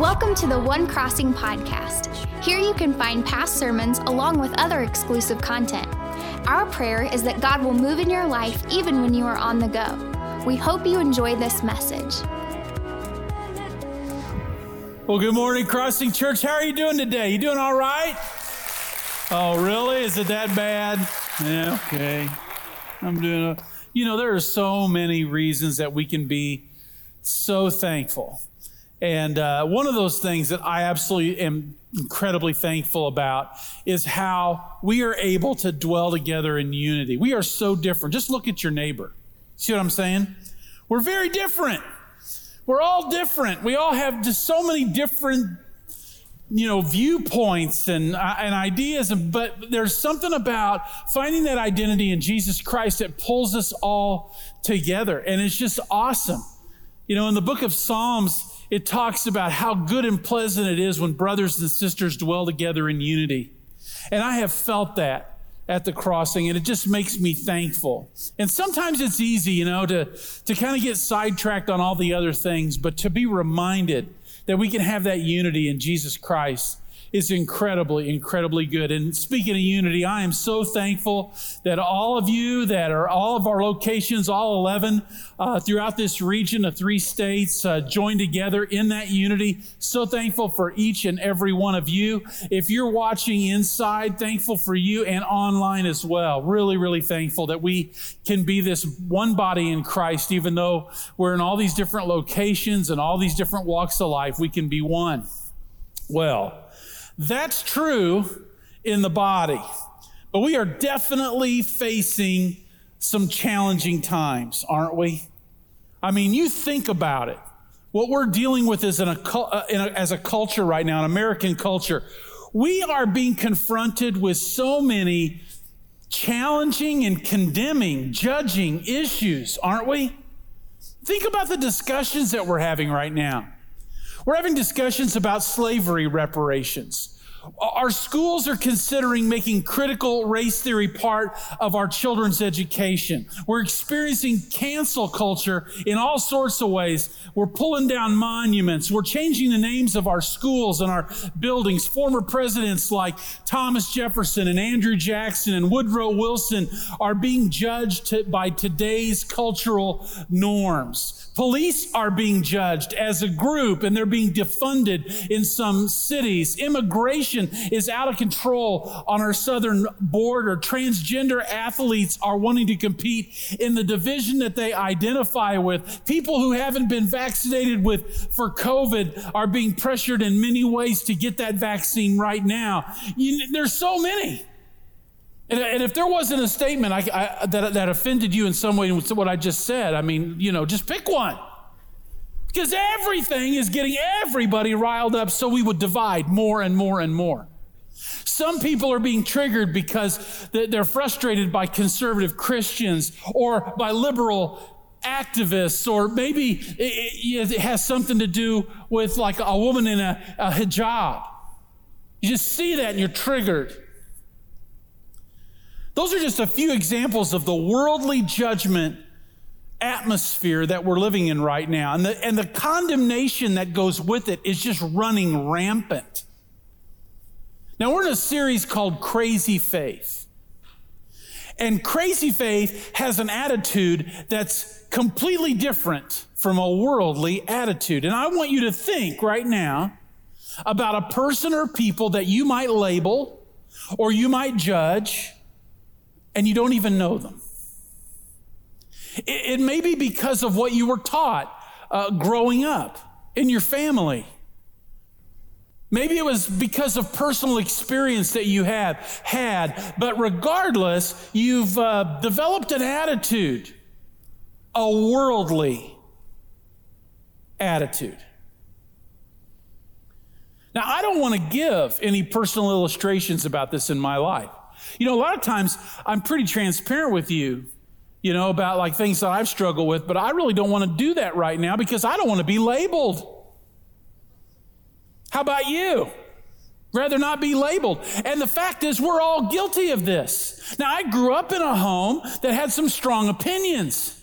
Welcome to the One Crossing podcast. Here you can find past sermons along with other exclusive content. Our prayer is that God will move in your life even when you are on the go. We hope you enjoy this message. Well, good morning, Crossing Church. How are you doing today? You doing all right? Oh, really? Is it that bad? Yeah, okay. I'm doing a, you know, there are so many reasons that we can be so thankful and uh, one of those things that I absolutely am incredibly thankful about is how we are able to dwell together in unity. We are so different. Just look at your neighbor. See what I'm saying? We're very different. We're all different. We all have just so many different, you know, viewpoints and, uh, and ideas. But there's something about finding that identity in Jesus Christ that pulls us all together. And it's just awesome. You know, in the book of Psalms, it talks about how good and pleasant it is when brothers and sisters dwell together in unity. And I have felt that at the crossing, and it just makes me thankful. And sometimes it's easy, you know, to, to kind of get sidetracked on all the other things, but to be reminded that we can have that unity in Jesus Christ is incredibly, incredibly good. And speaking of unity, I am so thankful that all of you that are all of our locations, all 11 uh, throughout this region of three states, uh, joined together in that unity. So thankful for each and every one of you. If you're watching inside, thankful for you and online as well. Really, really thankful that we can be this one body in Christ, even though we're in all these different locations and all these different walks of life, we can be one. Well, that's true in the body, but we are definitely facing some challenging times, aren't we? I mean, you think about it. What we're dealing with is uh, as a culture right now, an American culture. We are being confronted with so many challenging and condemning, judging issues, aren't we? Think about the discussions that we're having right now. We're having discussions about slavery reparations. Our schools are considering making critical race theory part of our children's education. We're experiencing cancel culture in all sorts of ways. We're pulling down monuments. We're changing the names of our schools and our buildings. Former presidents like Thomas Jefferson and Andrew Jackson and Woodrow Wilson are being judged by today's cultural norms. Police are being judged as a group and they're being defunded in some cities. Immigration is out of control on our southern border. Transgender athletes are wanting to compete in the division that they identify with. People who haven't been vaccinated with for COVID are being pressured in many ways to get that vaccine right now. You, there's so many. And, and if there wasn't a statement I, I, that, that offended you in some way with what I just said, I mean, you know, just pick one. Because everything is getting everybody riled up so we would divide more and more and more. Some people are being triggered because they're frustrated by conservative Christians or by liberal activists, or maybe it has something to do with like a woman in a, a hijab. You just see that and you're triggered. Those are just a few examples of the worldly judgment atmosphere that we're living in right now. And the, and the condemnation that goes with it is just running rampant. Now, we're in a series called Crazy Faith. And Crazy Faith has an attitude that's completely different from a worldly attitude. And I want you to think right now about a person or people that you might label or you might judge and you don't even know them. It, it may be because of what you were taught uh, growing up in your family. Maybe it was because of personal experience that you have had, but regardless, you've uh, developed an attitude, a worldly attitude. Now, I don't want to give any personal illustrations about this in my life. You know, a lot of times I'm pretty transparent with you, you know, about like things that I've struggled with, but I really don't want to do that right now because I don't want to be labeled. How about you? Rather not be labeled. And the fact is, we're all guilty of this. Now, I grew up in a home that had some strong opinions.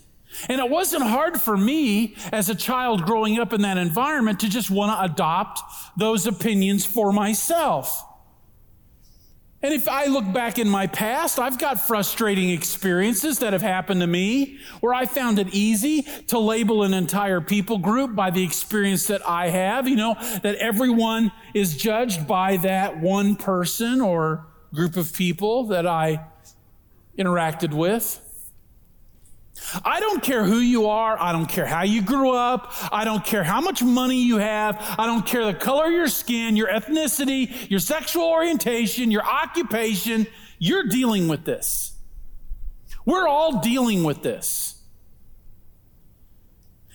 And it wasn't hard for me as a child growing up in that environment to just want to adopt those opinions for myself. And if I look back in my past, I've got frustrating experiences that have happened to me where I found it easy to label an entire people group by the experience that I have, you know, that everyone is judged by that one person or group of people that I interacted with. I don't care who you are. I don't care how you grew up. I don't care how much money you have. I don't care the color of your skin, your ethnicity, your sexual orientation, your occupation. You're dealing with this. We're all dealing with this.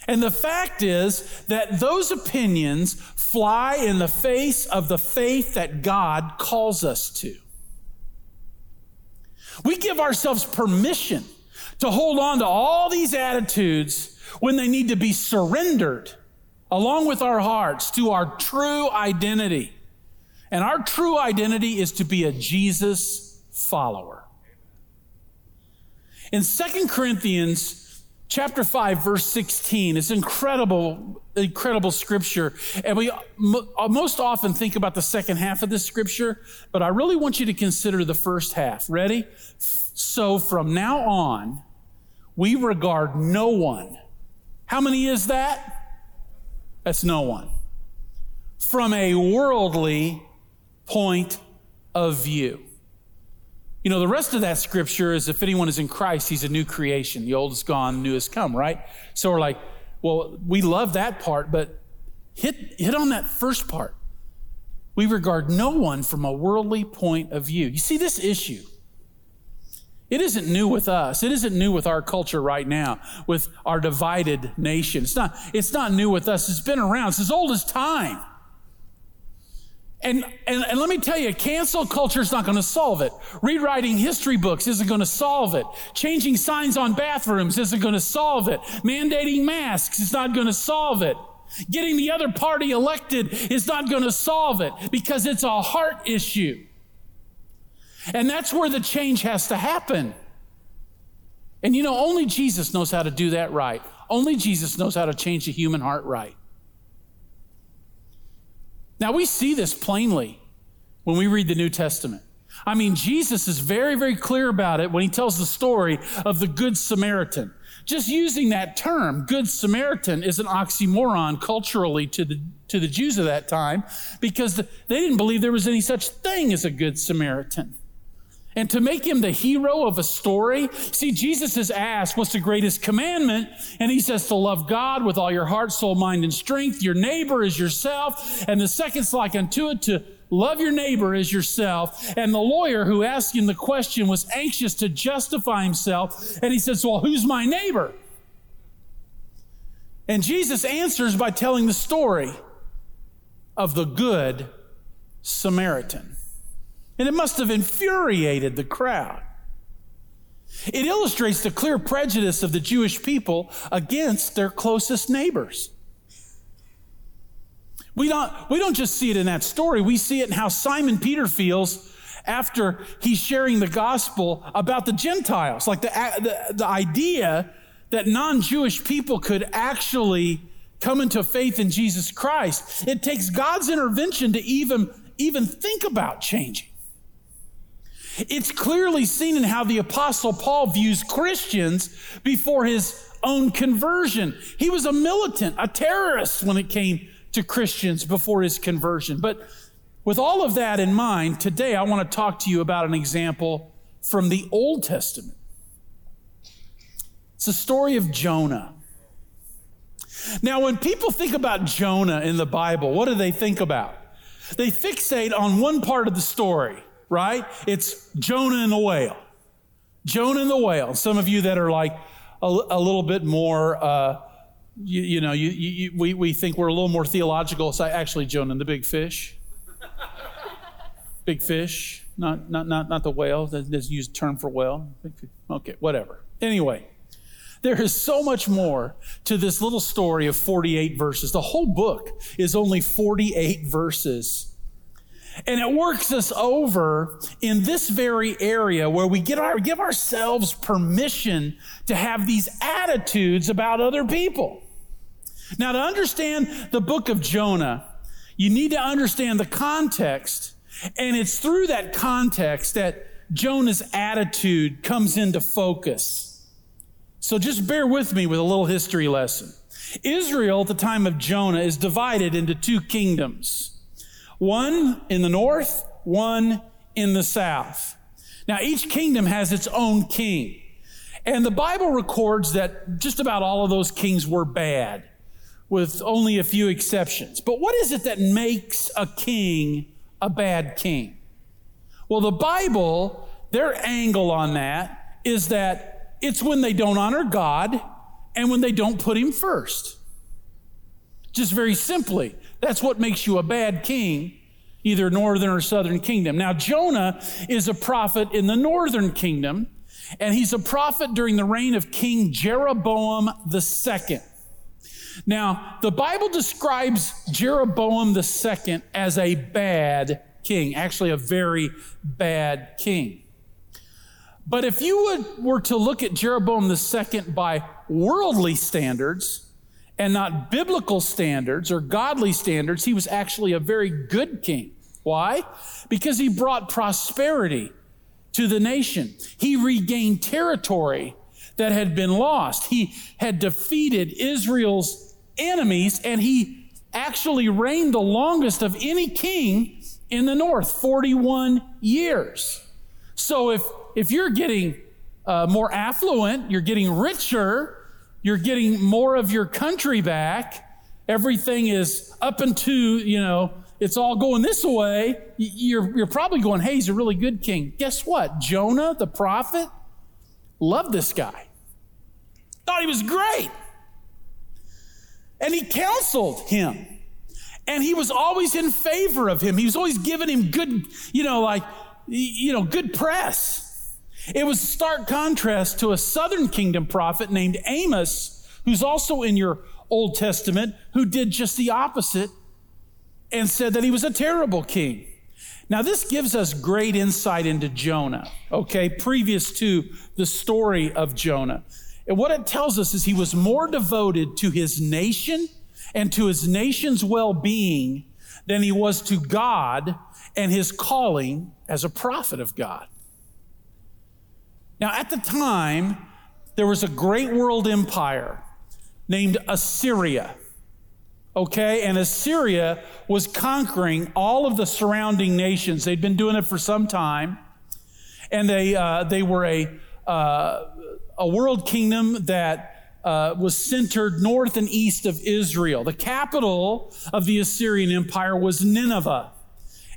And the fact is that those opinions fly in the face of the faith that God calls us to. We give ourselves permission to hold on to all these attitudes when they need to be surrendered along with our hearts to our true identity. And our true identity is to be a Jesus follower. In Second Corinthians chapter 5 verse 16, it's incredible incredible scripture and we uh, most often think about the second half of this scripture, but I really want you to consider the first half. Ready? So from now on, we regard no one. How many is that? That's no one. From a worldly point of view. You know, the rest of that scripture is if anyone is in Christ, he's a new creation. The old is gone, new has come, right? So we're like, well, we love that part, but hit, hit on that first part. We regard no one from a worldly point of view. You see, this issue it isn't new with us. It isn't new with our culture right now, with our divided nation. It's not, it's not new with us. It's been around. It's as old as time. And, and, and let me tell you, cancel culture is not going to solve it. Rewriting history books isn't going to solve it. Changing signs on bathrooms isn't going to solve it. Mandating masks is not going to solve it. Getting the other party elected is not going to solve it because it's a heart issue. And that's where the change has to happen. And you know, only Jesus knows how to do that right. Only Jesus knows how to change the human heart right. Now, we see this plainly when we read the New Testament. I mean, Jesus is very, very clear about it when he tells the story of the Good Samaritan. Just using that term, Good Samaritan, is an oxymoron culturally to the, to the Jews of that time because they didn't believe there was any such thing as a Good Samaritan. And to make him the hero of a story, see, Jesus is asked, What's the greatest commandment? And he says to love God with all your heart, soul, mind, and strength, your neighbor is yourself. And the second's like unto it to love your neighbor as yourself. And the lawyer who asked him the question was anxious to justify himself. And he says, Well, who's my neighbor? And Jesus answers by telling the story of the good Samaritan and it must have infuriated the crowd. It illustrates the clear prejudice of the Jewish people against their closest neighbors. We don't, we don't just see it in that story, we see it in how Simon Peter feels after he's sharing the gospel about the Gentiles. Like the, the, the idea that non Jewish people could actually come into faith in Jesus Christ. It takes God's intervention to even, even think about changing. It's clearly seen in how the Apostle Paul views Christians before his own conversion. He was a militant, a terrorist when it came to Christians before his conversion. But with all of that in mind, today I want to talk to you about an example from the Old Testament. It's the story of Jonah. Now, when people think about Jonah in the Bible, what do they think about? They fixate on one part of the story right? It's Jonah and the whale. Jonah and the whale. Some of you that are like a, a little bit more, uh, you, you, know, you, you, we, we think we're a little more theological. Actually, Jonah and the big fish. big fish, not, not, not, not the whale. There's used term for whale. Okay, whatever. Anyway, there is so much more to this little story of 48 verses. The whole book is only 48 verses. And it works us over in this very area where we get our, give ourselves permission to have these attitudes about other people. Now, to understand the book of Jonah, you need to understand the context. And it's through that context that Jonah's attitude comes into focus. So just bear with me with a little history lesson. Israel at the time of Jonah is divided into two kingdoms one in the north, one in the south. Now, each kingdom has its own king. And the Bible records that just about all of those kings were bad, with only a few exceptions. But what is it that makes a king a bad king? Well, the Bible, their angle on that is that it's when they don't honor God and when they don't put Him first. Just very simply, that's what makes you a bad king, either northern or southern kingdom. Now, Jonah is a prophet in the northern kingdom, and he's a prophet during the reign of King Jeroboam II. Now, the Bible describes Jeroboam II as a bad king, actually, a very bad king. But if you would, were to look at Jeroboam II by worldly standards, and not biblical standards or godly standards, he was actually a very good king. Why? Because he brought prosperity to the nation. He regained territory that had been lost. He had defeated Israel's enemies and he actually reigned the longest of any king in the north 41 years. So if, if you're getting uh, more affluent, you're getting richer, you're getting more of your country back. Everything is up and to, you know, it's all going this way. You're, you're probably going, hey, he's a really good king. Guess what? Jonah, the prophet, loved this guy. Thought he was great. And he counseled him. And he was always in favor of him. He was always giving him good, you know, like, you know, good press. It was a stark contrast to a southern kingdom prophet named Amos, who's also in your Old Testament, who did just the opposite and said that he was a terrible king. Now, this gives us great insight into Jonah, okay, previous to the story of Jonah. And what it tells us is he was more devoted to his nation and to his nation's well being than he was to God and his calling as a prophet of God. Now, at the time, there was a great world empire named Assyria. Okay, and Assyria was conquering all of the surrounding nations. They'd been doing it for some time, and they uh, they were a uh, a world kingdom that uh, was centered north and east of Israel. The capital of the Assyrian Empire was Nineveh.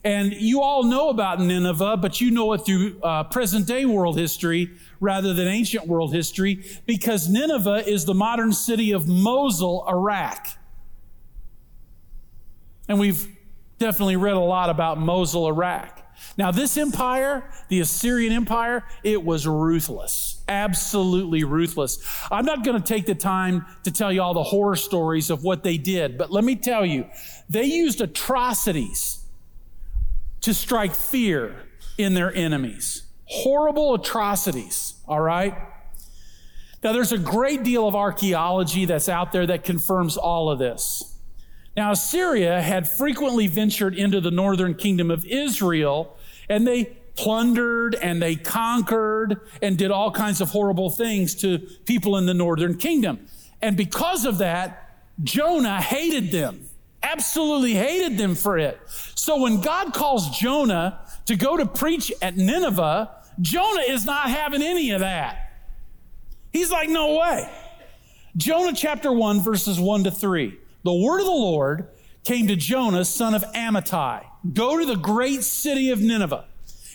And you all know about Nineveh, but you know it through uh, present day world history rather than ancient world history because Nineveh is the modern city of Mosul, Iraq. And we've definitely read a lot about Mosul, Iraq. Now, this empire, the Assyrian Empire, it was ruthless, absolutely ruthless. I'm not going to take the time to tell you all the horror stories of what they did, but let me tell you, they used atrocities to strike fear in their enemies. Horrible atrocities, all right? Now, there's a great deal of archaeology that's out there that confirms all of this. Now, Assyria had frequently ventured into the northern kingdom of Israel, and they plundered and they conquered and did all kinds of horrible things to people in the northern kingdom. And because of that, Jonah hated them absolutely hated them for it. So when God calls Jonah to go to preach at Nineveh, Jonah is not having any of that. He's like, no way. Jonah chapter 1, verses 1 to 3. The word of the Lord came to Jonah, son of Amittai Go to the great city of Nineveh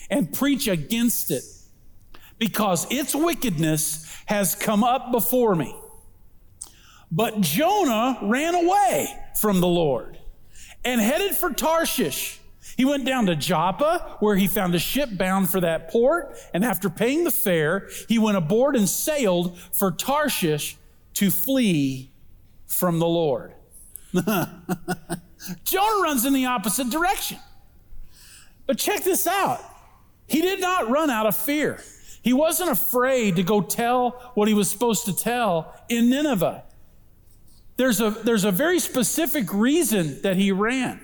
and preach against it, because its wickedness has come up before me. But Jonah ran away from the Lord and headed for Tarshish. He went down to Joppa, where he found a ship bound for that port. And after paying the fare, he went aboard and sailed for Tarshish to flee from the Lord. Jonah runs in the opposite direction. But check this out. He did not run out of fear. He wasn't afraid to go tell what he was supposed to tell in Nineveh. There's a, there's a very specific reason that he ran.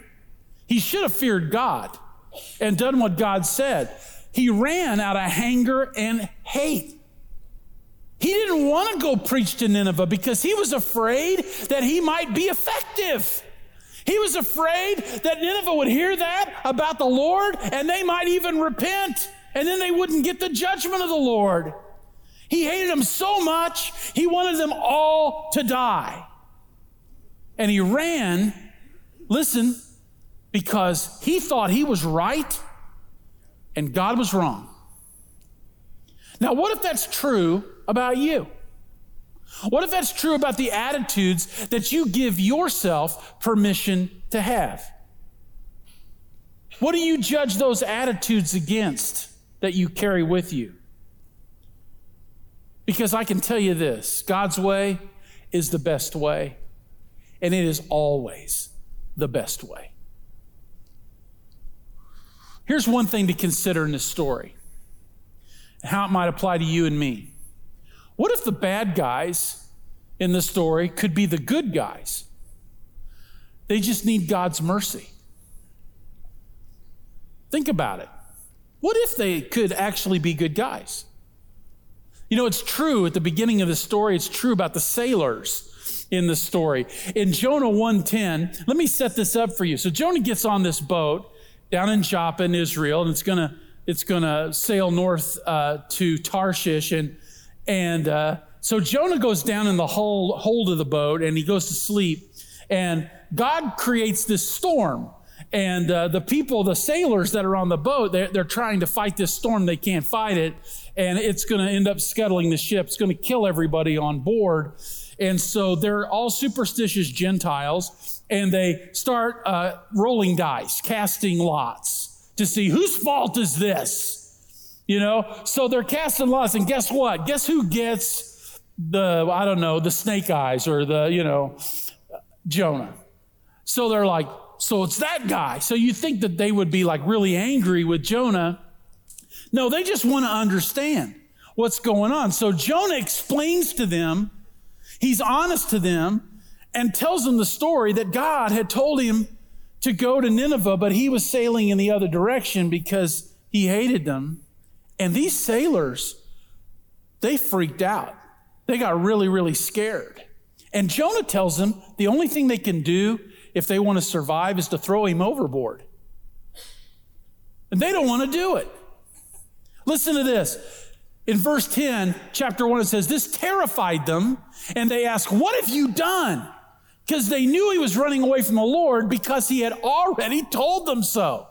He should have feared God and done what God said. He ran out of anger and hate. He didn't want to go preach to Nineveh because he was afraid that he might be effective. He was afraid that Nineveh would hear that about the Lord and they might even repent and then they wouldn't get the judgment of the Lord. He hated them so much, he wanted them all to die. And he ran, listen, because he thought he was right and God was wrong. Now, what if that's true about you? What if that's true about the attitudes that you give yourself permission to have? What do you judge those attitudes against that you carry with you? Because I can tell you this God's way is the best way, and it is always the best way. Here's one thing to consider in this story how it might apply to you and me. What if the bad guys in the story could be the good guys? They just need God's mercy. Think about it. What if they could actually be good guys? You know, it's true at the beginning of the story, it's true about the sailors in the story. In Jonah 1:10, let me set this up for you. So Jonah gets on this boat down in Joppa in Israel, and it's gonna it's gonna sail north uh, to Tarshish, and and uh, so Jonah goes down in the hold, hold of the boat, and he goes to sleep, and God creates this storm. And uh, the people, the sailors that are on the boat, they're, they're trying to fight this storm. They can't fight it. And it's going to end up scuttling the ship. It's going to kill everybody on board. And so they're all superstitious Gentiles. And they start uh, rolling dice, casting lots to see whose fault is this? You know? So they're casting lots. And guess what? Guess who gets the, I don't know, the snake eyes or the, you know, Jonah. So they're like, so it's that guy. So you think that they would be like really angry with Jonah. No, they just want to understand what's going on. So Jonah explains to them, he's honest to them, and tells them the story that God had told him to go to Nineveh, but he was sailing in the other direction because he hated them. And these sailors, they freaked out. They got really, really scared. And Jonah tells them the only thing they can do if they want to survive is to throw him overboard. And they don't want to do it. Listen to this. In verse 10, chapter 1, it says, This terrified them, and they asked, What have you done? Because they knew he was running away from the Lord because he had already told them so.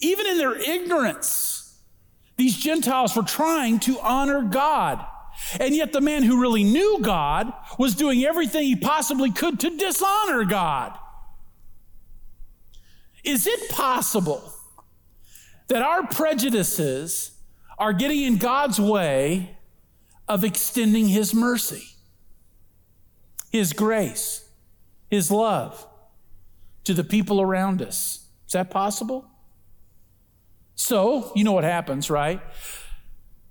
Even in their ignorance, these Gentiles were trying to honor God. And yet, the man who really knew God was doing everything he possibly could to dishonor God. Is it possible that our prejudices are getting in God's way of extending His mercy, His grace, His love to the people around us? Is that possible? So, you know what happens, right?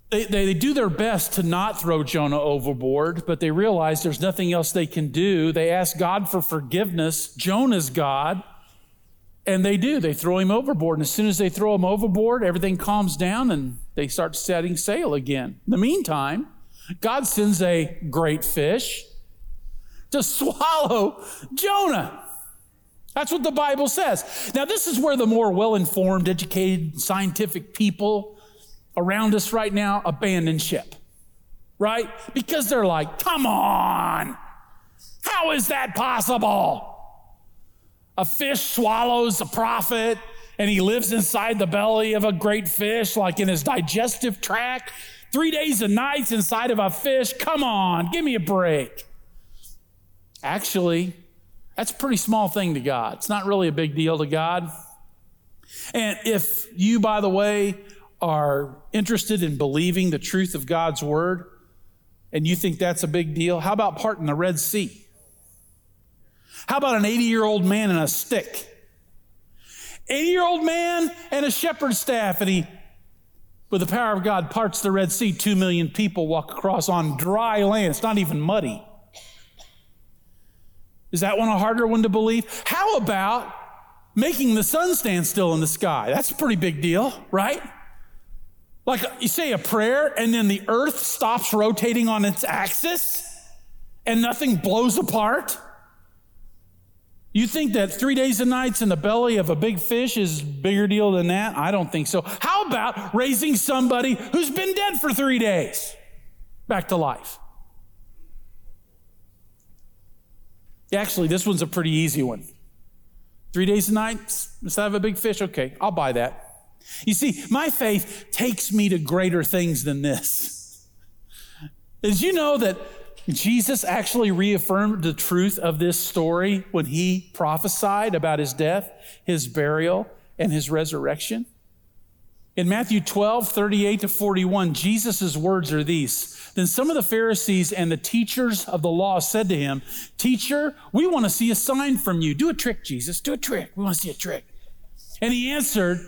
They, they, do their best to not throw Jonah overboard, but they realize there's nothing else they can do. They ask God for forgiveness. Jonah's God. And they do. They throw him overboard. And as soon as they throw him overboard, everything calms down and they start setting sail again. In the meantime, God sends a great fish to swallow Jonah. That's what the Bible says. Now, this is where the more well informed, educated, scientific people around us right now abandon ship, right? Because they're like, come on, how is that possible? A fish swallows a prophet and he lives inside the belly of a great fish, like in his digestive tract, three days and nights inside of a fish. Come on, give me a break. Actually, that's a pretty small thing to God. It's not really a big deal to God. And if you, by the way, are interested in believing the truth of God's word and you think that's a big deal, how about parting the Red Sea? How about an 80 year old man in a stick? 80 year old man and a shepherd's staff, and he, with the power of God, parts the Red Sea. Two million people walk across on dry land. It's not even muddy. Is that one a harder one to believe? How about making the sun stand still in the sky? That's a pretty big deal, right? Like you say a prayer and then the earth stops rotating on its axis and nothing blows apart. You think that three days and nights in the belly of a big fish is bigger deal than that? I don't think so. How about raising somebody who's been dead for three days back to life? Actually, this one's a pretty easy one. Three days and nights instead of a big fish? Okay, I'll buy that. You see, my faith takes me to greater things than this. Did you know that Jesus actually reaffirmed the truth of this story when he prophesied about his death, his burial, and his resurrection? In Matthew 12, 38 to 41, Jesus' words are these. Then some of the Pharisees and the teachers of the law said to him, Teacher, we want to see a sign from you. Do a trick, Jesus. Do a trick. We want to see a trick. And he answered,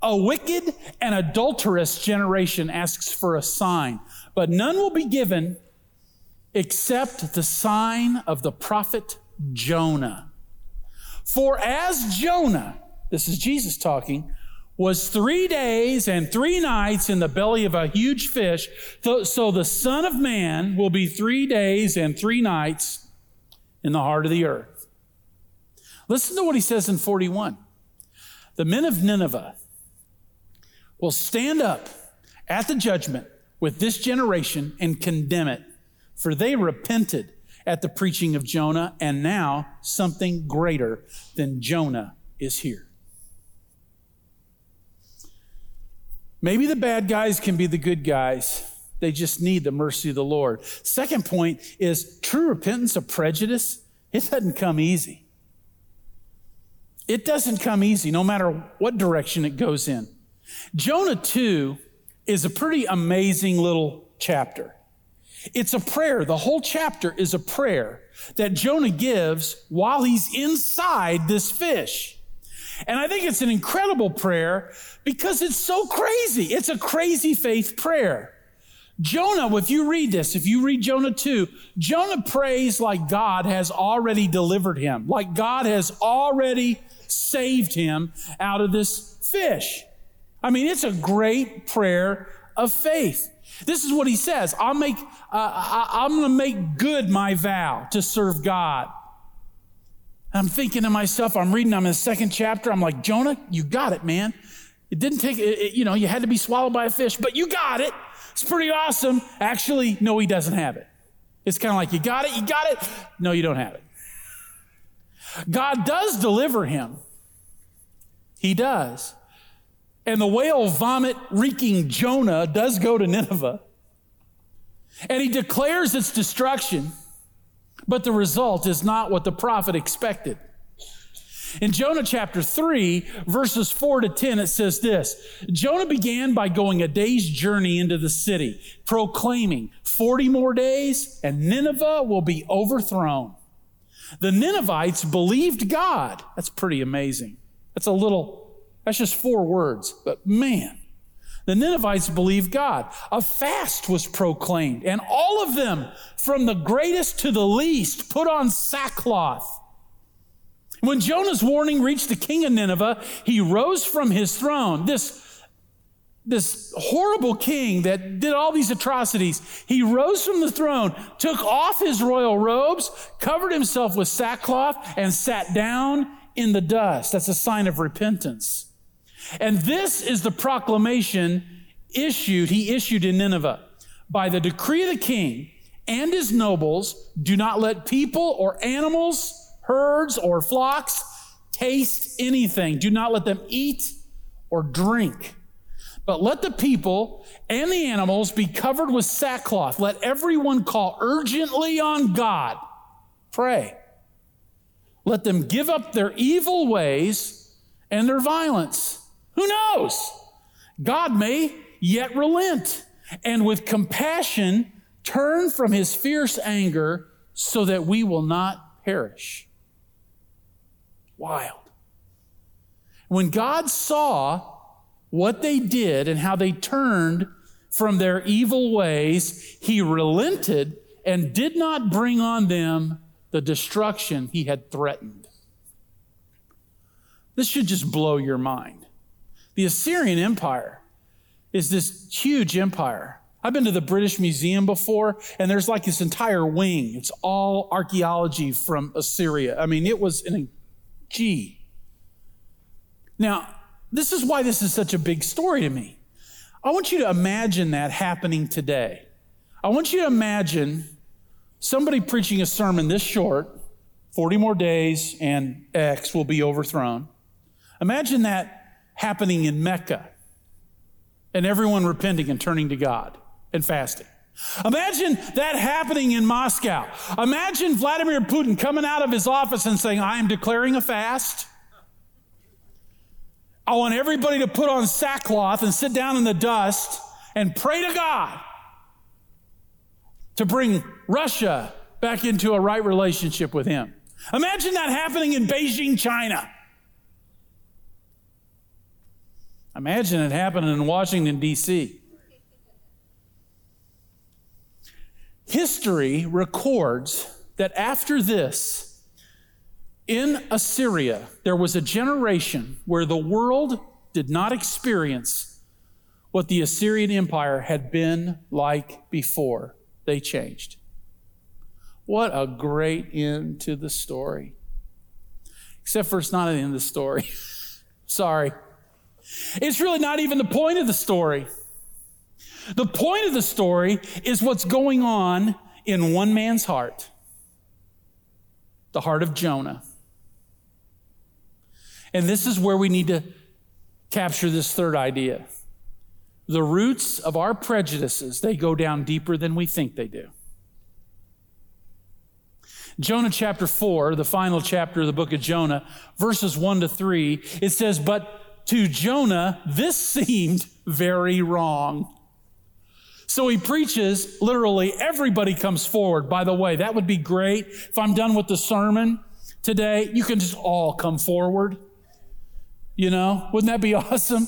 A wicked and adulterous generation asks for a sign, but none will be given except the sign of the prophet Jonah. For as Jonah, this is Jesus talking, was three days and three nights in the belly of a huge fish, so the Son of Man will be three days and three nights in the heart of the earth. Listen to what he says in 41. The men of Nineveh will stand up at the judgment with this generation and condemn it for they repented at the preaching of Jonah, and now something greater than Jonah is here. Maybe the bad guys can be the good guys. They just need the mercy of the Lord. Second point is true repentance of prejudice. It doesn't come easy. It doesn't come easy, no matter what direction it goes in. Jonah 2 is a pretty amazing little chapter. It's a prayer. The whole chapter is a prayer that Jonah gives while he's inside this fish. And I think it's an incredible prayer because it's so crazy. It's a crazy faith prayer. Jonah, if you read this, if you read Jonah 2, Jonah prays like God has already delivered him, like God has already saved him out of this fish. I mean, it's a great prayer of faith. This is what he says. I'll make, uh, I, am going to make good my vow to serve God. I'm thinking to myself, I'm reading, I'm in the second chapter. I'm like, Jonah, you got it, man. It didn't take, it, it, you know, you had to be swallowed by a fish, but you got it. It's pretty awesome. Actually, no, he doesn't have it. It's kind of like, you got it, you got it. No, you don't have it. God does deliver him. He does. And the whale vomit reeking Jonah does go to Nineveh. And he declares its destruction, but the result is not what the prophet expected. In Jonah chapter 3, verses 4 to 10, it says this Jonah began by going a day's journey into the city, proclaiming, 40 more days, and Nineveh will be overthrown. The Ninevites believed God. That's pretty amazing. That's a little that's just four words, but man, the Ninevites believed God. A fast was proclaimed, and all of them, from the greatest to the least, put on sackcloth. When Jonah's warning reached the king of Nineveh, he rose from his throne. This, this horrible king that did all these atrocities, he rose from the throne, took off his royal robes, covered himself with sackcloth, and sat down in the dust. That's a sign of repentance. And this is the proclamation issued, he issued in Nineveh. By the decree of the king and his nobles, do not let people or animals, herds or flocks taste anything. Do not let them eat or drink. But let the people and the animals be covered with sackcloth. Let everyone call urgently on God. Pray. Let them give up their evil ways and their violence. Who knows? God may yet relent and with compassion turn from his fierce anger so that we will not perish. Wild. When God saw what they did and how they turned from their evil ways, he relented and did not bring on them the destruction he had threatened. This should just blow your mind. The Assyrian Empire is this huge empire. I've been to the British Museum before, and there's like this entire wing. It's all archaeology from Assyria. I mean, it was an gee. Now, this is why this is such a big story to me. I want you to imagine that happening today. I want you to imagine somebody preaching a sermon this short 40 more days and X will be overthrown. Imagine that happening in Mecca and everyone repenting and turning to God and fasting. Imagine that happening in Moscow. Imagine Vladimir Putin coming out of his office and saying, I am declaring a fast. I want everybody to put on sackcloth and sit down in the dust and pray to God to bring Russia back into a right relationship with Him. Imagine that happening in Beijing, China. Imagine it happening in Washington, D.C. History records that after this, in Assyria, there was a generation where the world did not experience what the Assyrian Empire had been like before they changed. What a great end to the story. Except for it's not an end of the story. Sorry. It's really not even the point of the story. The point of the story is what's going on in one man's heart the heart of Jonah. And this is where we need to capture this third idea. The roots of our prejudices, they go down deeper than we think they do. Jonah chapter 4, the final chapter of the book of Jonah, verses 1 to 3, it says, But to Jonah, this seemed very wrong. So he preaches, literally, everybody comes forward. By the way, that would be great. If I'm done with the sermon today, you can just all come forward. You know, wouldn't that be awesome?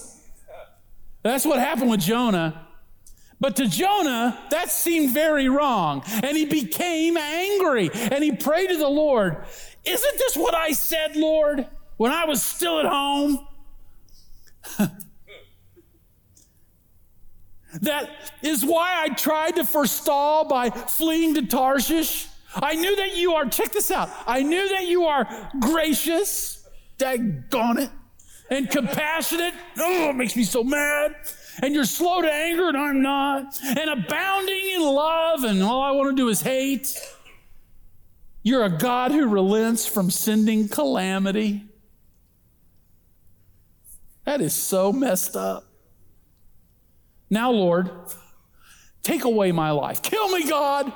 That's what happened with Jonah. But to Jonah, that seemed very wrong. And he became angry and he prayed to the Lord, Isn't this what I said, Lord, when I was still at home? that is why I tried to forestall by fleeing to Tarshish. I knew that you are, check this out, I knew that you are gracious, daggone it, and compassionate. Oh, it makes me so mad. And you're slow to anger, and I'm not. And abounding in love, and all I want to do is hate. You're a God who relents from sending calamity. That is so messed up. Now, Lord, take away my life. Kill me, God.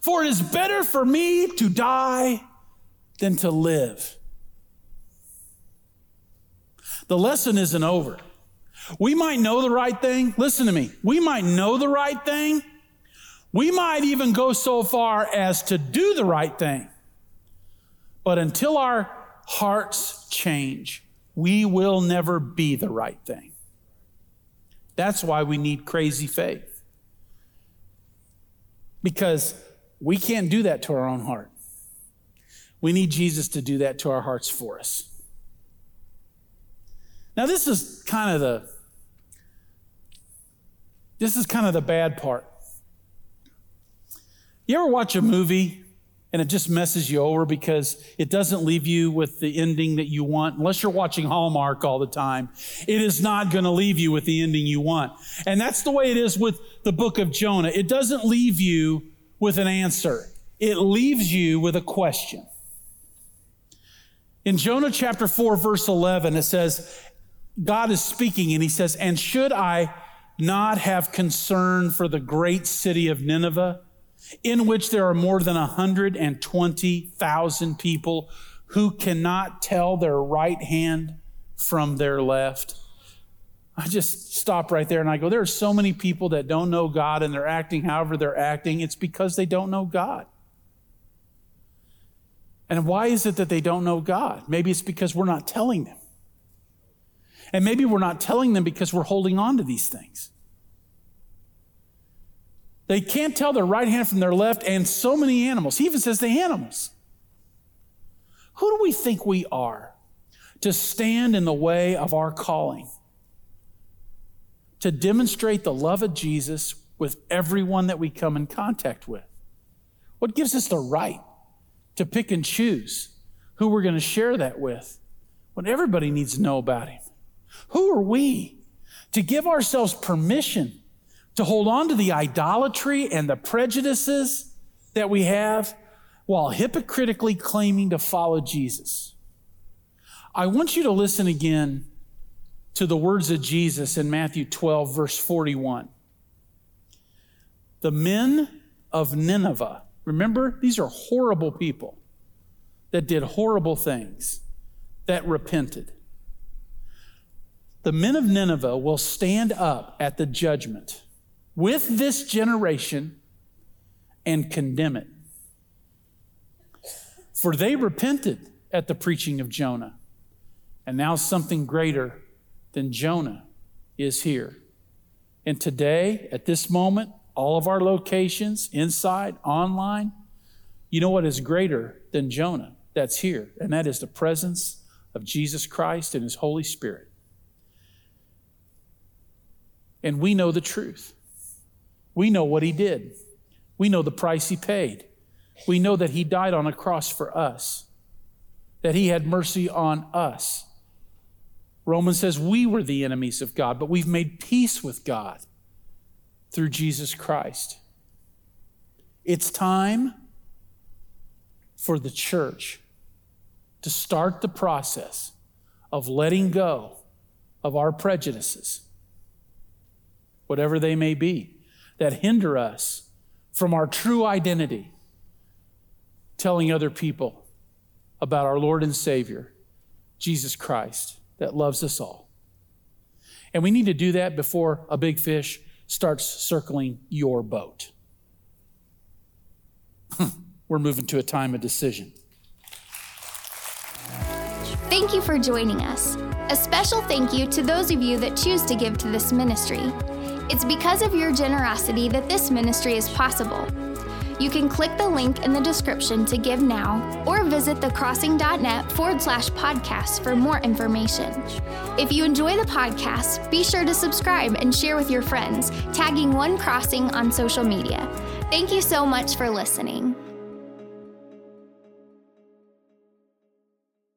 For it is better for me to die than to live. The lesson isn't over. We might know the right thing. Listen to me. We might know the right thing. We might even go so far as to do the right thing. But until our hearts change, we will never be the right thing. That's why we need crazy faith. Because we can't do that to our own heart. We need Jesus to do that to our hearts for us. Now, this is kind of the this is kind of the bad part. You ever watch a movie and it just messes you over because it doesn't leave you with the ending that you want? Unless you're watching Hallmark all the time, it is not going to leave you with the ending you want. And that's the way it is with the book of Jonah. It doesn't leave you with an answer. It leaves you with a question. In Jonah chapter 4, verse 11, it says, God is speaking and he says, And should I not have concern for the great city of Nineveh, in which there are more than 120,000 people who cannot tell their right hand from their left? I just stop right there and I go, there are so many people that don't know God and they're acting however they're acting. It's because they don't know God. And why is it that they don't know God? Maybe it's because we're not telling them. And maybe we're not telling them because we're holding on to these things. They can't tell their right hand from their left, and so many animals. He even says the animals. Who do we think we are to stand in the way of our calling? To demonstrate the love of Jesus with everyone that we come in contact with? What gives us the right to pick and choose who we're going to share that with when everybody needs to know about him? Who are we to give ourselves permission to hold on to the idolatry and the prejudices that we have while hypocritically claiming to follow Jesus? I want you to listen again to the words of Jesus in Matthew 12, verse 41. The men of Nineveh, remember, these are horrible people that did horrible things, that repented. The men of Nineveh will stand up at the judgment with this generation and condemn it. For they repented at the preaching of Jonah, and now something greater than Jonah is here. And today, at this moment, all of our locations, inside, online, you know what is greater than Jonah that's here? And that is the presence of Jesus Christ and His Holy Spirit. And we know the truth. We know what He did, we know the price He paid. We know that He died on a cross for us, that He had mercy on us. Romans says we were the enemies of God, but we've made peace with God through Jesus Christ. It's time for the church to start the process of letting go of our prejudices, whatever they may be, that hinder us from our true identity, telling other people about our Lord and Savior, Jesus Christ, that loves us all. And we need to do that before a big fish starts circling your boat. We're moving to a time of decision. Thank you for joining us. A special thank you to those of you that choose to give to this ministry. It's because of your generosity that this ministry is possible. You can click the link in the description to give now or visit thecrossing.net forward slash podcast for more information. If you enjoy the podcast, be sure to subscribe and share with your friends, tagging One Crossing on social media. Thank you so much for listening.